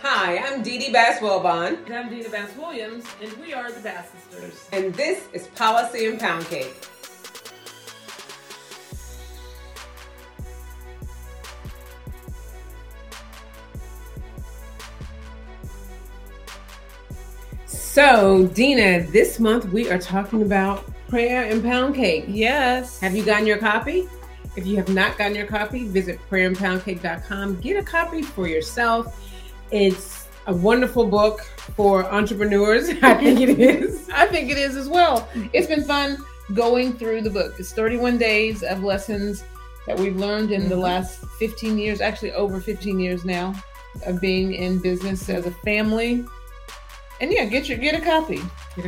Hi, I'm Dee Dee Bass Wilbon. And I'm Dina Bass Williams, and we are the Bass Sisters. And this is Policy and Pound Cake. So, Dina, this month we are talking about prayer and pound cake. Yes. Have you gotten your copy? If you have not gotten your copy, visit prayerandpoundcake.com. Get a copy for yourself. It's a wonderful book for entrepreneurs. I think it is. I think it is as well. It's been fun going through the book. It's 31 days of lessons that we've learned in the Mhm. last 15 years, actually over 15 years now, of being in business as a family. And yeah, get your get a copy.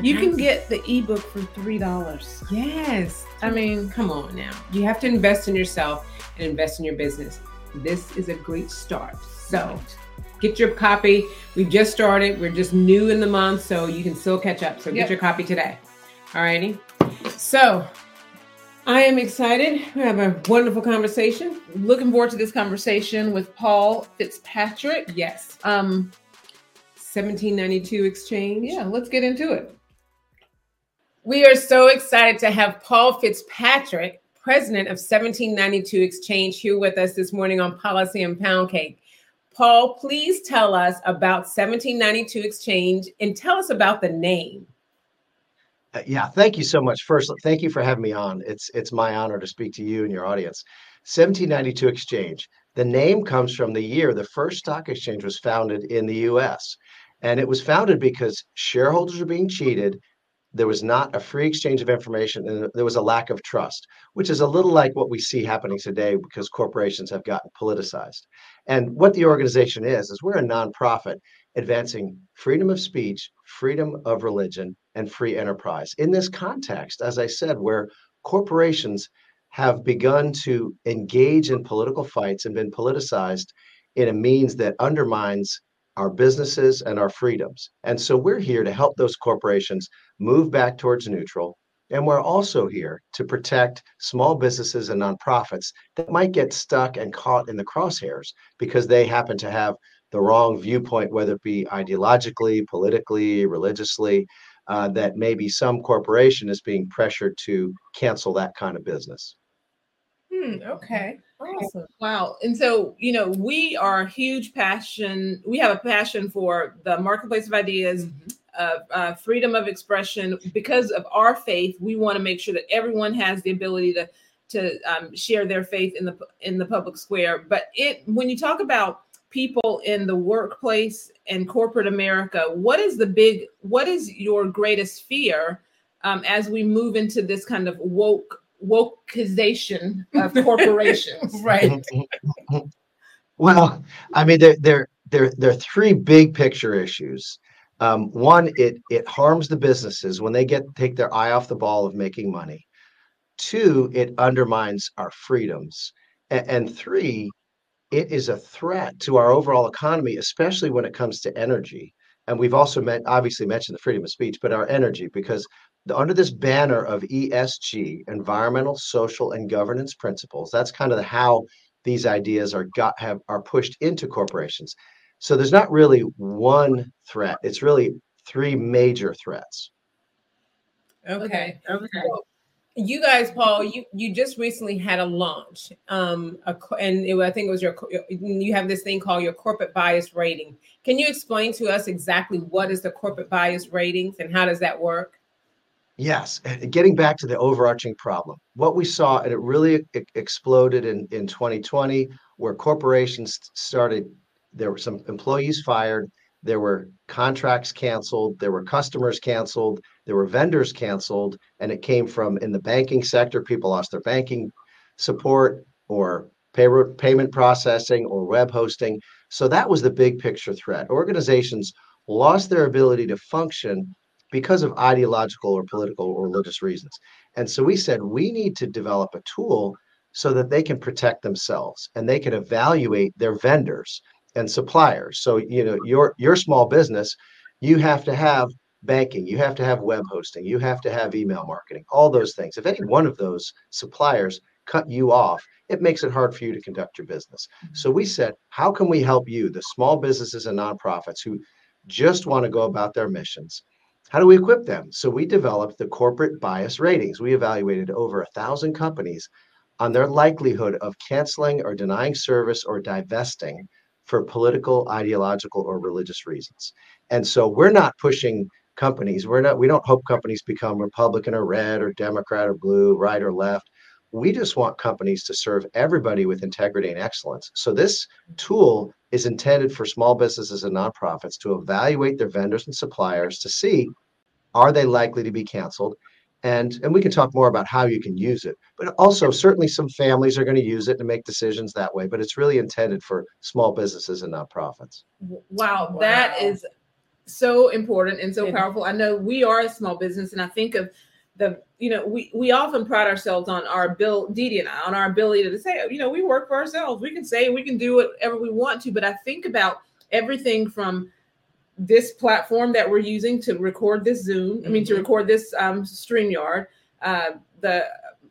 You can get the ebook for three dollars. Yes. I mean, Come on now. You have to invest in yourself and invest in your business. This is a great start. So get your copy. We've just started. We're just new in the month, so you can still catch up. So get Yep. your copy today. All righty. So I am excited. We have a wonderful conversation. looking forward to this conversation with Paul Fitzpatrick. Yes. Um, 1792 exchange. yeah, let's get into it. We are so excited to have Paul Fitzpatrick, president of 1792 Exchange, here with us this morning on Policy and Pound Cake. Paul, please tell us about 1792 Exchange and tell us about the name. Uh, yeah, thank you so much. First, thank you for having me on. It's it's my honor to speak to you and your audience. 1792 Exchange. The name comes from the year the first stock exchange was founded in the US. And it was founded because shareholders were being cheated. There was not a free exchange of information and there was a lack of trust, which is a little like what we see happening today because corporations have gotten politicized. And what the organization is, is we're a nonprofit advancing freedom of speech, freedom of religion, and free enterprise. In this context, as I said, where corporations have begun to engage in political fights and been politicized in a means that undermines our businesses and our freedoms. And so we're here to help those corporations move back towards neutral. And we're also here to protect small businesses and nonprofits that might get stuck and caught in the crosshairs because they happen to have the wrong viewpoint, whether it be ideologically, politically, religiously, uh, that maybe some corporation is being pressured to cancel that kind of business. Hmm, okay. Awesome. Wow. And so, you know, we are a huge passion. We have a passion for the marketplace of ideas, of uh, freedom of expression. Because of our faith, we want to make sure that everyone has the ability to to um, share their faith in the in the public square. But it when you talk about people in the workplace and corporate America, what is the big? What is your greatest fear um, as we move into this kind of woke wokeization of corporations? Right. well, I mean, there there there there are three big picture issues. Um, one, it it harms the businesses when they get take their eye off the ball of making money. Two, it undermines our freedoms, and, and three, it is a threat to our overall economy, especially when it comes to energy. And we've also met, obviously mentioned the freedom of speech, but our energy, because the, under this banner of ESG, environmental, social, and governance principles, that's kind of how these ideas are got have are pushed into corporations. So there's not really one threat; it's really three major threats. Okay. Okay. You guys, Paul, you you just recently had a launch, um, a, and it, I think it was your. You have this thing called your corporate bias rating. Can you explain to us exactly what is the corporate bias ratings and how does that work? Yes, getting back to the overarching problem, what we saw, and it really exploded in, in 2020, where corporations started, there were some employees fired, there were contracts canceled, there were customers canceled, there were vendors canceled, and it came from in the banking sector, people lost their banking support or payroll, payment processing or web hosting. So that was the big picture threat. Organizations lost their ability to function because of ideological or political or religious reasons. And so we said we need to develop a tool so that they can protect themselves and they can evaluate their vendors and suppliers. So you know your your small business, you have to have banking, you have to have web hosting, you have to have email marketing, all those things. If any one of those suppliers cut you off, it makes it hard for you to conduct your business. Mm-hmm. So we said, how can we help you, the small businesses and nonprofits who just want to go about their missions? How do we equip them? So we developed the corporate bias ratings. We evaluated over a thousand companies on their likelihood of canceling or denying service or divesting for political, ideological, or religious reasons. And so we're not pushing companies. We're not, we don't hope companies become Republican or red or Democrat or blue, right or left. We just want companies to serve everybody with integrity and excellence. So this tool is intended for small businesses and nonprofits to evaluate their vendors and suppliers to see are they likely to be canceled and and we can talk more about how you can use it but also certainly some families are going to use it to make decisions that way but it's really intended for small businesses and nonprofits wow, wow. that is so important and so powerful i know we are a small business and i think of the you know we we often pride ourselves on our ability Dee and I, on our ability to say you know we work for ourselves we can say we can do whatever we want to but i think about everything from this platform that we're using to record this Zoom, mm-hmm. I mean, to mm-hmm. record this um, StreamYard, uh, the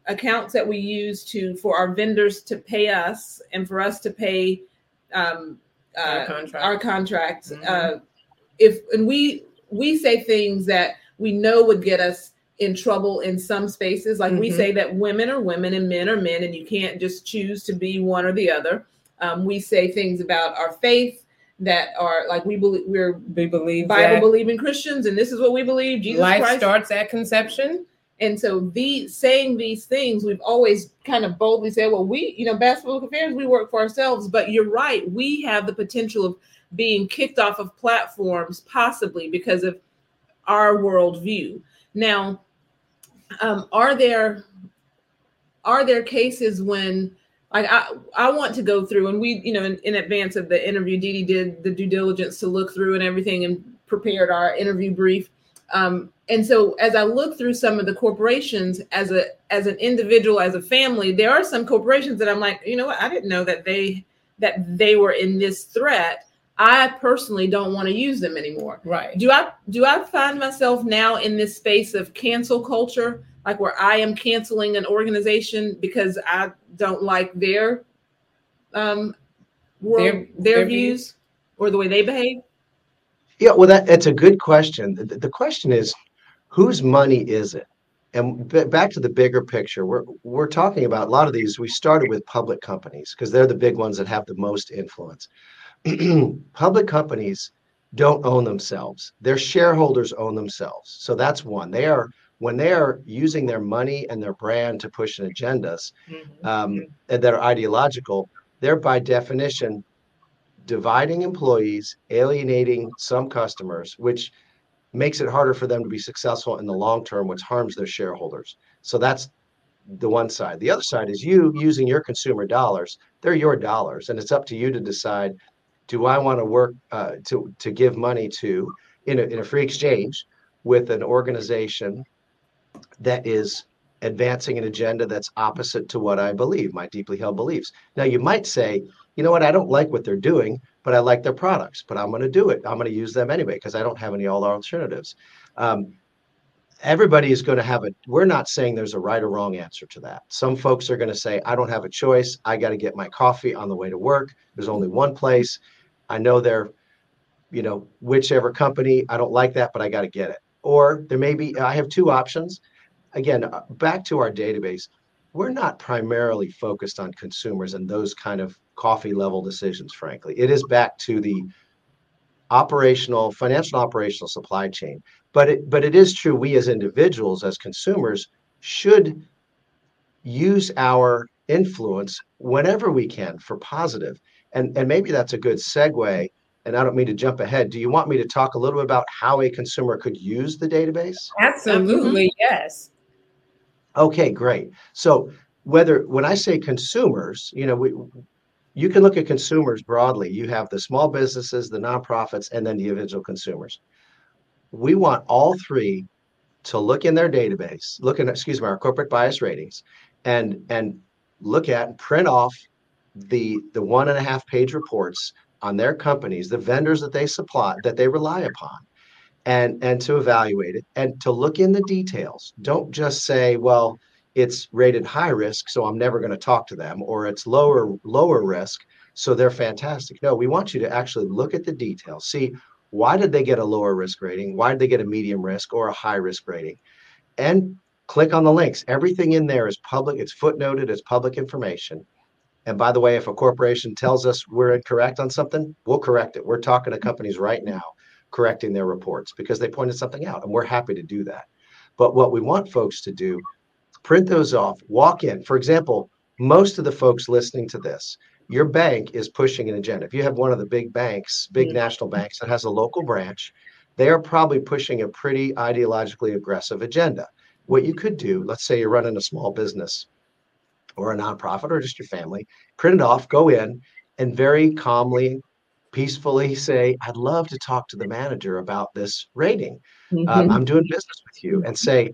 accounts that we use to for our vendors to pay us and for us to pay um, uh, our, contract. our contracts. Mm-hmm. Uh, if and we we say things that we know would get us in trouble in some spaces, like mm-hmm. we say that women are women and men are men, and you can't just choose to be one or the other. Um, we say things about our faith that are like we believe we're we believe Bible believing Christians, and this is what we believe. Jesus life Christ. starts at conception. And so the saying these things, we've always kind of boldly said, well, we, you know, basketball affairs, we work for ourselves. But you're right, we have the potential of being kicked off of platforms, possibly because of our worldview. Now, um, are there are there cases when like I, I want to go through and we you know in, in advance of the interview Dee did the due diligence to look through and everything and prepared our interview brief. Um, and so as i look through some of the corporations as a as an individual as a family there are some corporations that i'm like you know what? I didn't know that they that they were in this threat i personally don't want to use them anymore right do i do i find myself now in this space of cancel culture like where I am canceling an organization because I don't like their um world, their, their, their views, views or the way they behave? Yeah, well, that that's a good question. The, the question is, whose money is it? And b- back to the bigger picture, we're we're talking about a lot of these. We started with public companies because they're the big ones that have the most influence. public companies don't own themselves; their shareholders own themselves. So that's one. They are when they are using their money and their brand to push agendas mm-hmm. um, that are ideological, they're by definition dividing employees, alienating some customers, which makes it harder for them to be successful in the long term, which harms their shareholders. So that's the one side. The other side is you using your consumer dollars. They're your dollars, and it's up to you to decide: Do I want to work uh, to to give money to in a, in a free exchange with an organization that is advancing an agenda that's opposite to what I believe, my deeply held beliefs. Now, you might say, you know what, I don't like what they're doing, but I like their products, but I'm going to do it. I'm going to use them anyway because I don't have any other alternatives. Um, everybody is going to have a, we're not saying there's a right or wrong answer to that. Some folks are going to say, I don't have a choice. I got to get my coffee on the way to work. There's only one place. I know they're, you know, whichever company, I don't like that, but I got to get it. Or there may be, I have two options again, uh, back to our database, we're not primarily focused on consumers and those kind of coffee level decisions, frankly. It is back to the operational, financial operational supply chain. But it, but it is true, we as individuals, as consumers, should use our influence whenever we can for positive. And, and maybe that's a good segue. And I don't mean to jump ahead. Do you want me to talk a little bit about how a consumer could use the database? Absolutely, mm-hmm. yes. Okay, great. So whether when I say consumers, you know, we you can look at consumers broadly. You have the small businesses, the nonprofits, and then the individual consumers. We want all three to look in their database, look in, excuse me, our corporate bias ratings, and and look at and print off the the one and a half page reports on their companies, the vendors that they supply, that they rely upon and and to evaluate it and to look in the details don't just say well it's rated high risk, so I'm never going to talk to them, or it's lower lower risk, so they're fantastic. No, we want you to actually look at the details. See why did they get a lower risk rating? Why did they get a medium risk or a high risk rating? And click on the links. Everything in there is public. It's footnoted. It's public information. And by the way, if a corporation tells us we're incorrect on something, we'll correct it. We're talking to companies right now correcting their reports because they pointed something out, and we're happy to do that. But what we want folks to do, print those off, walk in. For example, most of the folks listening to this, your bank is pushing an agenda. If you have one of the big banks, big mm-hmm. national banks that has a local branch, they are probably pushing a pretty ideologically aggressive agenda. What you could do, let's say you're running a small business or a nonprofit or just your family, print it off, go in, and very calmly, peacefully say, I'd love to talk to the manager about this rating. Um, mm-hmm. Um, I'm doing business with you, and say,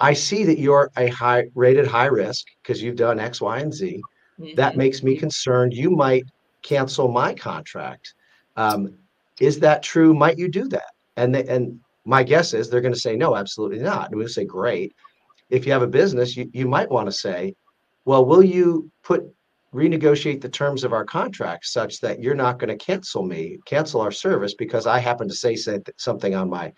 I see that you're a high rated high risk because you've done X, Y, and Z. Mm-hmm. That makes me concerned. You might cancel my contract. Um, is that true? Might you do that? And they, and my guess is they're going to say no, absolutely not. And we'll say great. If you have a business, you, you might want to say, well, will you put renegotiate the terms of our contract such that you're not going to cancel me, cancel our service because I happen to say something on my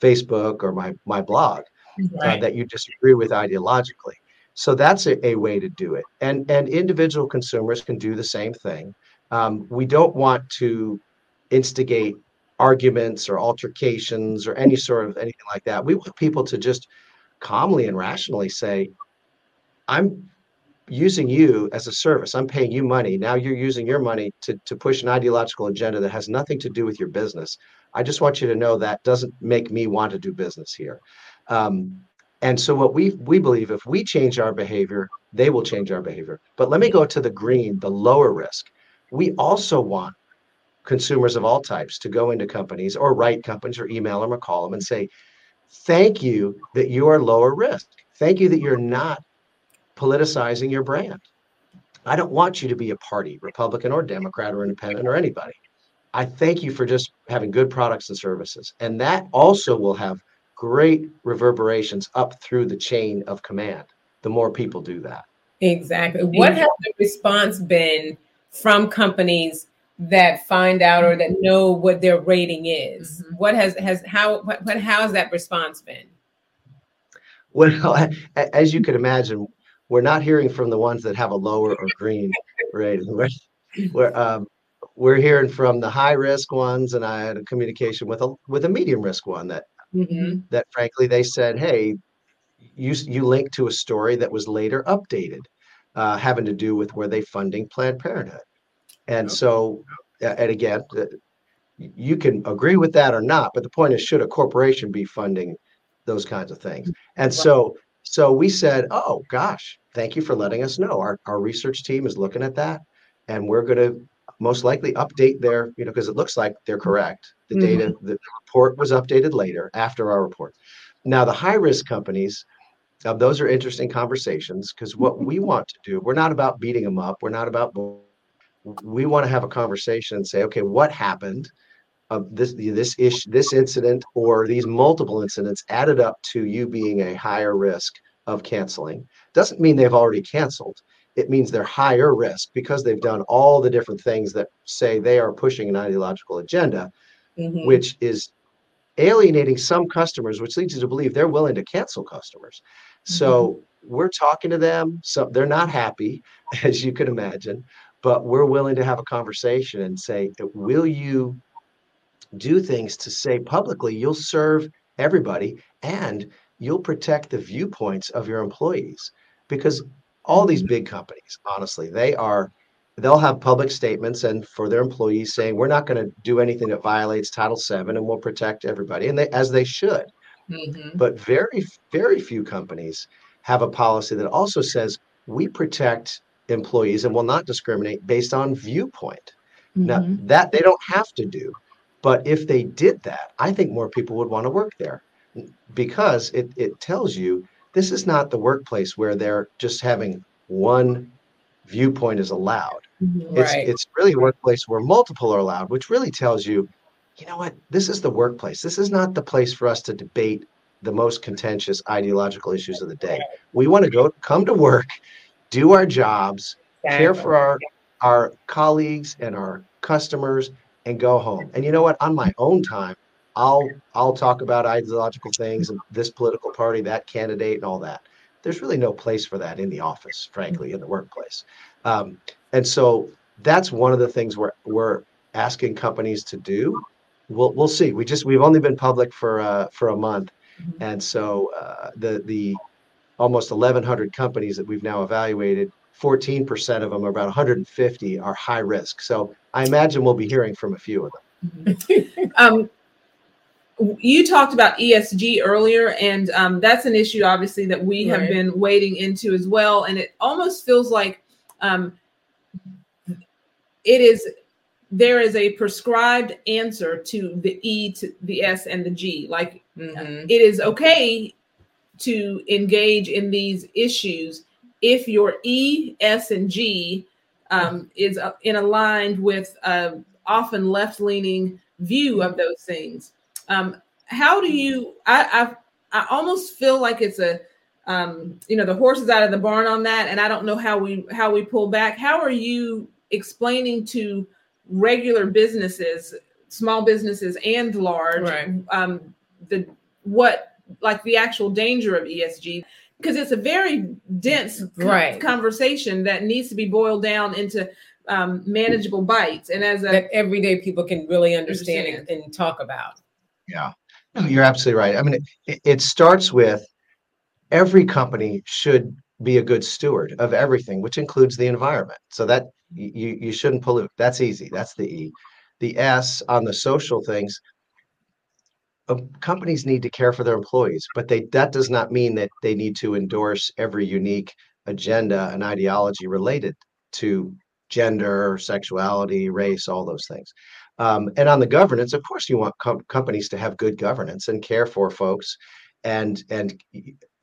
Facebook or my my blog uh, right. uh, that you disagree with ideologically. So that's a, a, way to do it. And, and individual consumers can do the same thing. Um, we don't want to instigate arguments or altercations or any sort of anything like that. We want people to just calmly and rationally say, I'm using you as a service. I'm paying you money. Now you're using your money to, to push an ideological agenda that has nothing to do with your business. I just want you to know that doesn't make me want to do business here. Um, and so what we we believe if we change our behavior, they will change our behavior. But let me go to the green, the lower risk. We also want consumers of all types to go into companies or write companies or email them or call them and say, thank you that you are lower risk. Thank you that you're not politicizing your brand. I don't want you to be a party, Republican or Democrat or independent or anybody. I thank you for just having good products and services. And that also will have great reverberations up through the chain of command the more people do that. Exactly. What has the response been from companies that find out or that know what their rating is? Mm-hmm. What has has how what, what how has that response been? Well, as you can imagine, we're not hearing from the ones that have a lower or green rating. We're, we're um, we're hearing from the high risk ones, and I had a communication with a with a medium risk one that mm-hmm. that frankly they said, hey, you you link to a story that was later updated, uh, having to do with where they funding Planned Parenthood, and so and again, uh, you can agree with that or not, but the point is, should a corporation be funding those kinds of things? And so so we said, oh gosh, thank you for letting us know. Our our research team is looking at that, and we're going to most likely update their, you know, because it looks like they're correct. The mm-hmm. data, the report was updated later after our report. Now, the high risk companies, uh, those are interesting conversations because what we want to do, we're not about beating them up. We're not about, we want to have a conversation and say, okay, what happened? Uh, this this issue, this incident, or these multiple incidents added up to you being a higher risk of canceling. Doesn't mean they've already canceled it means they're higher risk because they've done all the different things that say they are pushing an ideological agenda, mm-hmm. which is alienating some customers, which leads you to believe they're willing to cancel customers. Mm-hmm. So we're talking to them. So they're not happy, as you can imagine, but we're willing to have a conversation and say, will you do things to say publicly you'll serve everybody and you'll protect the viewpoints of your employees? Because all these big companies, honestly, they are they'll have public statements and for their employees saying we're not going to do anything that violates Title VII and we'll protect everybody, and they as they should. Mm-hmm. But very very few companies have a policy that also says we protect employees and will not discriminate based on viewpoint. Mm-hmm. Now that they don't have to do, but if they did that, I think more people would want to work there because it, it tells you this is not the workplace where they're just having one viewpoint is allowed. Mm-hmm. It's right. it's really a workplace where multiple are allowed, which really tells you, you know what, this is the workplace. This is not the place for us to debate the most contentious ideological issues of the day. We want to go come to work, do our jobs, care for our our colleagues and our customers and go home. And you know what? On my own time, I'll I'll talk about ideological things and this political party, that candidate, and all that. There's really no place for that in the office, frankly, in the workplace. Um, and so that's one of the things we're we're asking companies to do. We'll we'll see. We just we've only been public for uh, for a month, mm-hmm. and so uh, the the almost 1,100 companies that we've now evaluated 14% of them, about 150, are high risk. So I imagine we'll be hearing from a few of them. um, you talked about ESG earlier, and um, that's an issue, obviously, that we have been wading into as well. And it almost feels like um, it is there is a prescribed answer to the E, to the S, and the G. Like mm-hmm. it is okay to engage in these issues if your E, S, and G um, is uh, in aligned with uh, often left leaning view of those things. Um, how do you? I, I I almost feel like it's a um, you know the horse is out of the barn on that, and I don't know how we how we pull back. How are you explaining to regular businesses, small businesses, and large, right. um, the what like the actual danger of ESG? because it's a very dense right. conversation that needs to be boiled down into um, manageable bites and as a, that everyday people can really understand, understand. And, and, talk about yeah. You're absolutely right. I mean it, it starts with every company should be a good steward of everything which includes the environment. So that you you shouldn't pollute. That's easy. That's the e. The s on the social things um, companies need to care for their employees, but they that does not mean that they need to endorse every unique agenda and ideology related to gender, sexuality, race, all those things. Um, and on the governance, of course, you want com- companies to have good governance and care for folks, and and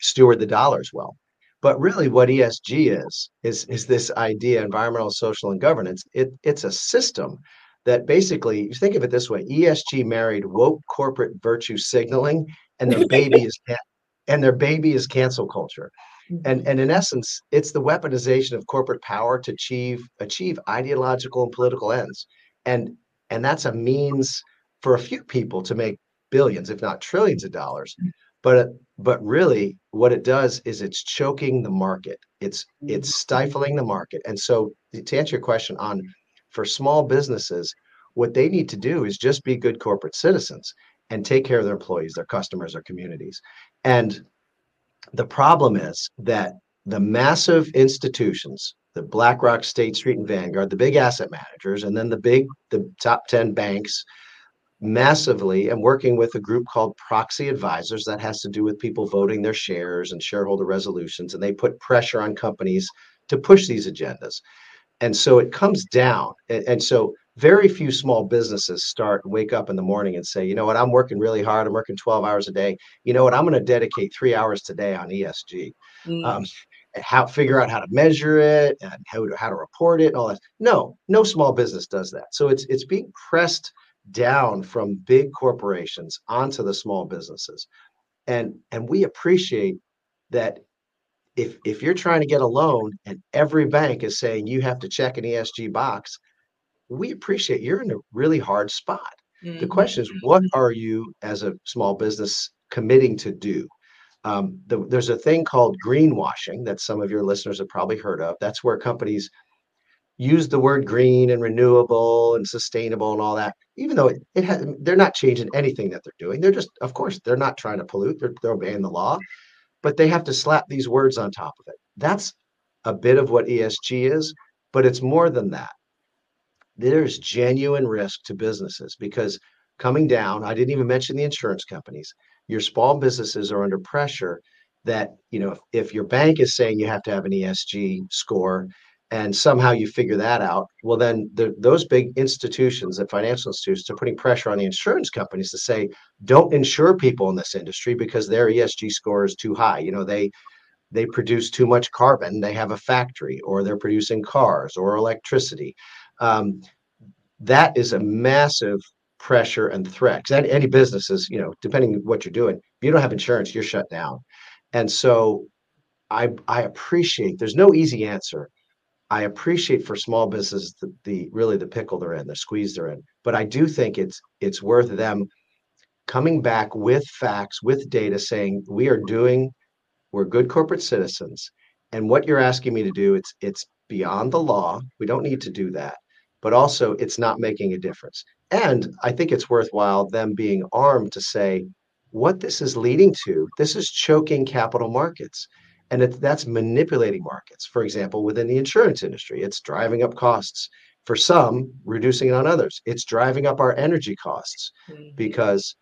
steward the dollars well. But really, what ESG is is is this idea: environmental, social, and governance. It it's a system that basically you think of it this way ESG married woke corporate virtue signaling and their baby is and their baby is cancel culture. And and in essence, it's the weaponization of corporate power to achieve achieve ideological and political ends. And and that's a means for a few people to make billions, if not trillions of dollars. Mm. But but really what it does is it's choking the market. It's it's mm. stifling the market. And so to answer your question on for small businesses, what they need to do is just be good corporate citizens and take care of their employees, their customers, their communities. And the problem is that the massive institutions, the BlackRock, State Street, and Vanguard, the big asset managers, and then the big, the top 10 banks, massively and working with a group called proxy advisors that has to do with people voting their shares and shareholder resolutions and they put pressure on companies to push these agendas. And so it comes down and, and, so very few small businesses start wake up in the morning and say you know what? I'm working really hard. I'm working 12 hours a day. You know what? I'm going to dedicate three hours today on esg mm. um, how figure out how to measure it and how to, how to report it and all that no no small business does that so it's it's being pressed down from big corporations onto the small businesses and and we appreciate that if if you're trying to get a loan and every bank is saying you have to check an ESG box, we appreciate you're in a really hard spot. Mm-hmm. The question is, what are you as a small business committing to do? Um, the, there's a thing called greenwashing that some of your listeners have probably heard of. That's where companies use the word green and renewable and sustainable and all that, even though it, it has, they're not changing anything that they're doing. They're just, of course, they're not trying to pollute. They're, they're obeying the law but they have to slap these words on top of it. That's a bit of what ESG is, but it's more than that. There's genuine risk to businesses because coming down, I didn't even mention the insurance companies. Your small businesses are under pressure that, you know, if, if your bank is saying you have to have an ESG score and somehow you figure that out, well, then the, those big institutions, the financial institutions, are putting pressure on the insurance companies to say, don't insure people in this industry because their ESG score is too high. You know, they they produce too much carbon. They have a factory, or they're producing cars or electricity. Um, that is a massive pressure and threat. Because any, business is, you know, depending what you're doing, if you don't have insurance, you're shut down. And so I I appreciate there's no easy answer. I appreciate for small businesses the, the really the pickle they're in, the squeeze they're in. But I do think it's it's worth them coming back with facts, with data saying we are doing, we're good corporate citizens. And what you're asking me to do, it's it's beyond the law. We don't need to do that. But also it's not making a difference. And I think it's worthwhile them being armed to say what this is leading to. This is choking capital markets. And it, that's manipulating markets. For example, within the insurance industry, it's driving up costs. For some, reducing it on others. It's driving up our energy costs mm-hmm. because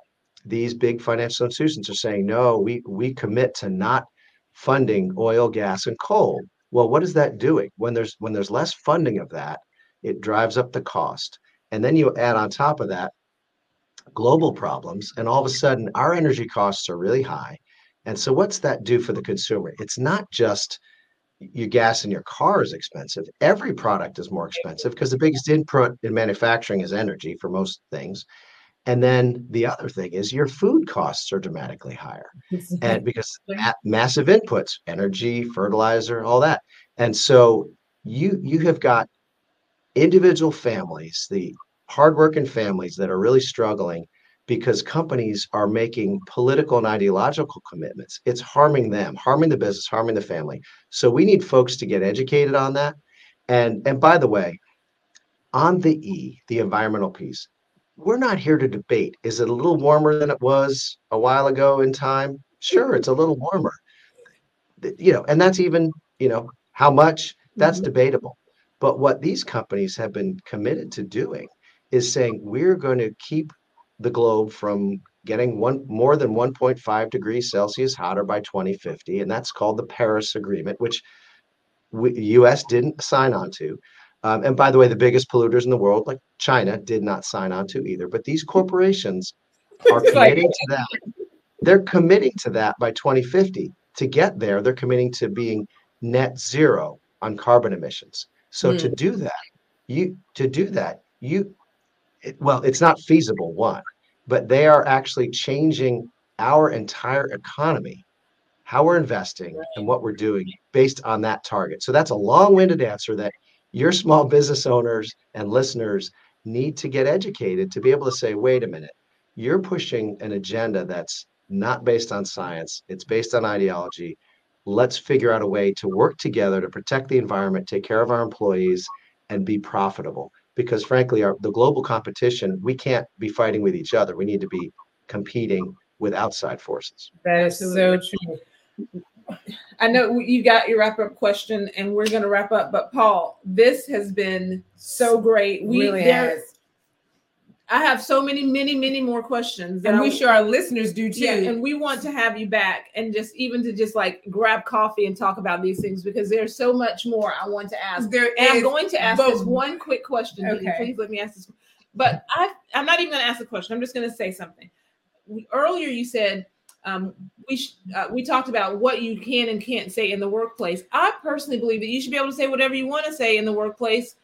these big financial institutions are saying, no, we, we commit to not funding oil, gas, and coal. Well, what is that doing? When there's when there's less funding of that, it drives up the cost. And then you add on top of that global problems, and all of a sudden our energy costs are really high. And so what's that do for the consumer? It's not just your gas in your car is expensive. Every product is more expensive because the biggest input in manufacturing is energy for most things. And then the other thing is your food costs are dramatically higher. and because ma- massive inputs, energy, fertilizer, all that. And so you you have got individual families, the hardworking families that are really struggling because companies are making political and ideological commitments. It's harming them, harming the business, harming the family. So we need folks to get educated on that. And and by the way, on the E, the environmental piece, we're not here to debate. Is it a little warmer than it was a while ago in time? Sure, it's a little warmer. You know, and that's even, you know, how much that's mm-hmm. debatable. But what these companies have been committed to doing is saying we're going to keep the globe from getting one more than 1.5 degrees Celsius hotter by 2050, and that's called the Paris Agreement, which we, U.S. didn't sign on to. Um, and by the way, the biggest polluters in the world, like China, did not sign on to either. But these corporations are committing to that. They're committing to that by 2050. To get there, they're committing to being net zero on carbon emissions. So mm. to do that, you to do that, you it, well, it's not feasible. One, but they are actually changing our entire economy, how we're investing, and what we're doing based on that target. So that's a long-winded answer that your small business owners and listeners need to get educated to be able to say, wait a minute, you're pushing an agenda that's not based on science, it's based on ideology. Let's figure out a way to work together to protect the environment, take care of our employees, and be profitable. Because frankly, our, the global competition, we can't be fighting with each other. We need to be competing with outside forces. That is so true. I know you got your wrap up question, and we're going to wrap up. But Paul, this has been so great. We really there, has. I have so many, many, many more questions, and we sure our listeners do too. Yeah, and we want to have you back, and just even to just like grab coffee and talk about these things because there's so much more I want to ask. There and is, I'm going to ask this one quick question. Okay. Please let me ask this. But I, I'm not even going to ask a question. I'm just going to say something. Earlier, you said um, we sh- uh, we talked about what you can and can't say in the workplace. I personally believe that you should be able to say whatever you want to say in the workplace.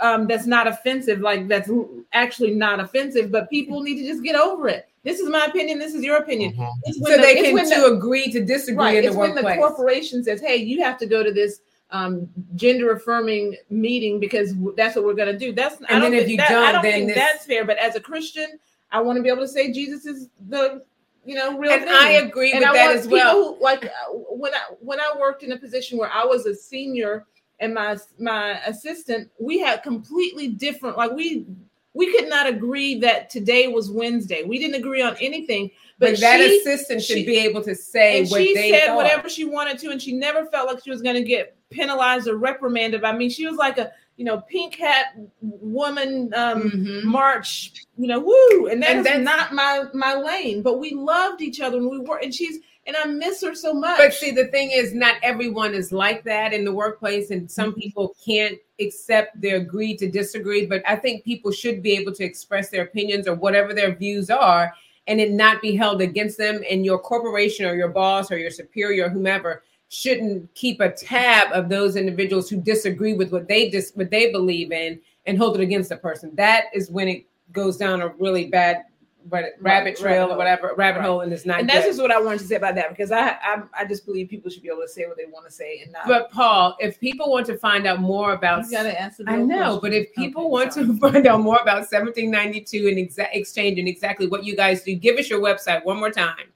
Um, that's not offensive, like that's actually not offensive, but people need to just get over it. This is my opinion. This is your opinion. Mm-hmm. So the, they can to the, agree to disagree right, in the it's workplace. when the corporation says, "Hey, you have to go to this um, gender affirming meeting because that's what we're going to do." That's and then if you that, don't, I don't think this... that's fair. But as a Christian, I want to be able to say Jesus is the you know, real and thing. I agree and with I that as well. Who, like uh, when I when I worked in a position where I was a senior and my my assistant, we had completely different. Like we we could not agree that today was Wednesday. We didn't agree on anything. But, but that she, assistant should she, be able to say what she said thought. whatever she wanted to, and she never felt like she was going to get penalized or reprimanded. I mean, she was like a you know, pink hat woman um, mm-hmm. march, you know, woo, and, that and that's not my my lane. But we loved each other and we were, and she's and I miss her so much. But see, the thing is, not everyone is like that in the workplace, and some mm-hmm. people can't accept their agree to disagree. But I think people should be able to express their opinions or whatever their views are, and it not be held against them. And your corporation or your boss or your superior, or whomever, shouldn't keep a tab of those individuals who disagree with what they just what they believe in and hold it against the person. That is when it goes down a really bad rabbit rabbit trail or whatever rabbit right. hole and it's not. And good. that's just what I wanted to say about that because I, I I just believe people should be able to say what they want to say and not. But Paul, if people want to find out more about, you gotta answer. I know, question. but if people okay, want sorry. to find out more about 1792 and exa- exchange and exactly what you guys do, give us your website one more time.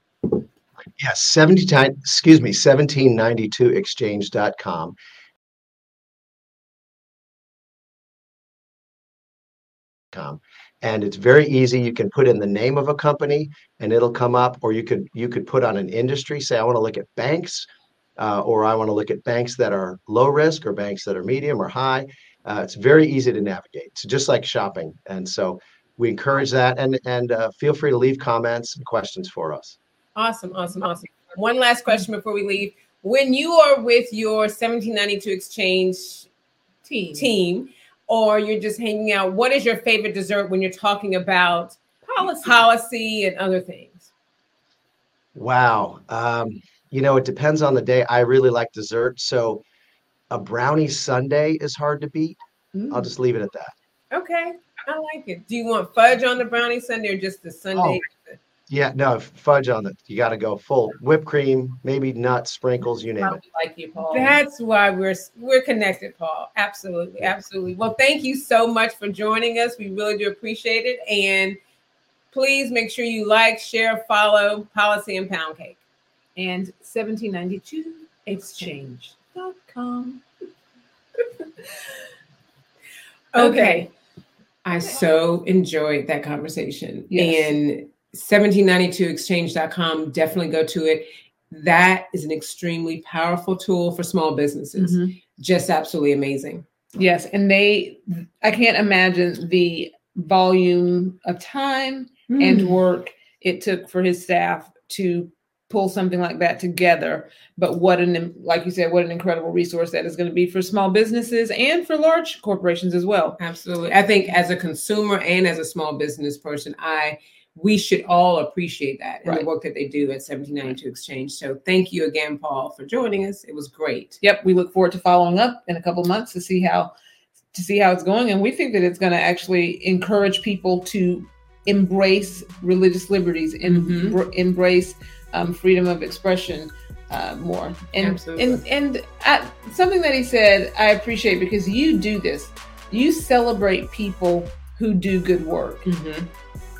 Yes, 70 time, excuse me, 1792exchange.com. Com. And it's very easy. You can put in the name of a company and it'll come up, or you could you could put on an industry. Say, I want to look at banks, uh, or I want to look at banks that are low risk or banks that are medium or high. Uh, it's very easy to navigate. It's just like shopping, and so we encourage that. And and uh, feel free to leave comments and questions for us. Awesome, awesome, awesome. One last question before we leave. When you are with your 1792 exchange team, team or you're just hanging out, what is your favorite dessert when you're talking about policy, policy and other things? Wow. Um, you know, it depends on the day. I really like dessert. So a brownie sundae is hard to beat. Mm. I'll just leave it at that. Okay. I like it. Do you want fudge on the brownie sundae or just the sundae? Oh, yeah, no fudge on it. You got to go full whipped cream, maybe nuts, sprinkles, you name it. Like you, Paul. That's why we're we're connected, Paul. Absolutely, absolutely. Well, thank you so much for joining us. We really do appreciate it, and please make sure you like, share, follow Policy and Pound Cake and 1792 exchange.com. okay. okay. I so enjoyed that conversation. Yes. And 1792exchange.com, definitely go to it. That is an extremely powerful tool for small businesses. Mm-hmm. Just absolutely amazing. Yes. And they, I can't imagine the volume of time mm. and work it took for his staff to pull something like that together. But what an, like you said, what an incredible resource that is going to be for small businesses and for large corporations as well. Absolutely. I think as a consumer and as a small business person, I, we should all appreciate that and right. the work that they do at 1792 Exchange. So thank you again, Paul, for joining us. It was great. Yep, we look forward to following up in a couple months to see how to see how it's going, and we think that it's going to actually encourage people to embrace religious liberties and mm-hmm. embrace um, freedom of expression uh, more. And Absolutely. and and I, something that he said I appreciate because you do this. You celebrate people who do good work. Mm-hmm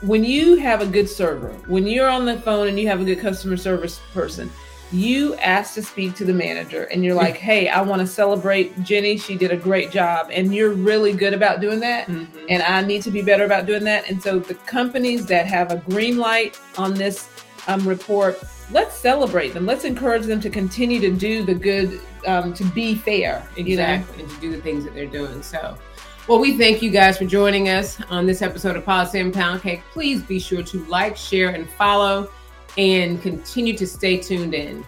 when you have a good server, when you're on the phone and you have a good customer service person, you ask to speak to the manager and you're like, hey, I want to celebrate Jenny. She did a great job. And you're really good about doing that. Mm-hmm. And I need to be better about doing that. And so the companies that have a green light on this um, report, let's celebrate them. Let's encourage them to continue to do the good, um, to be fair. Exactly. You know? And to do the things that they're doing. So well, we thank you guys for joining us on this episode of Policy and Pound Cake. Please be sure to like, share, and follow, and continue to stay tuned in.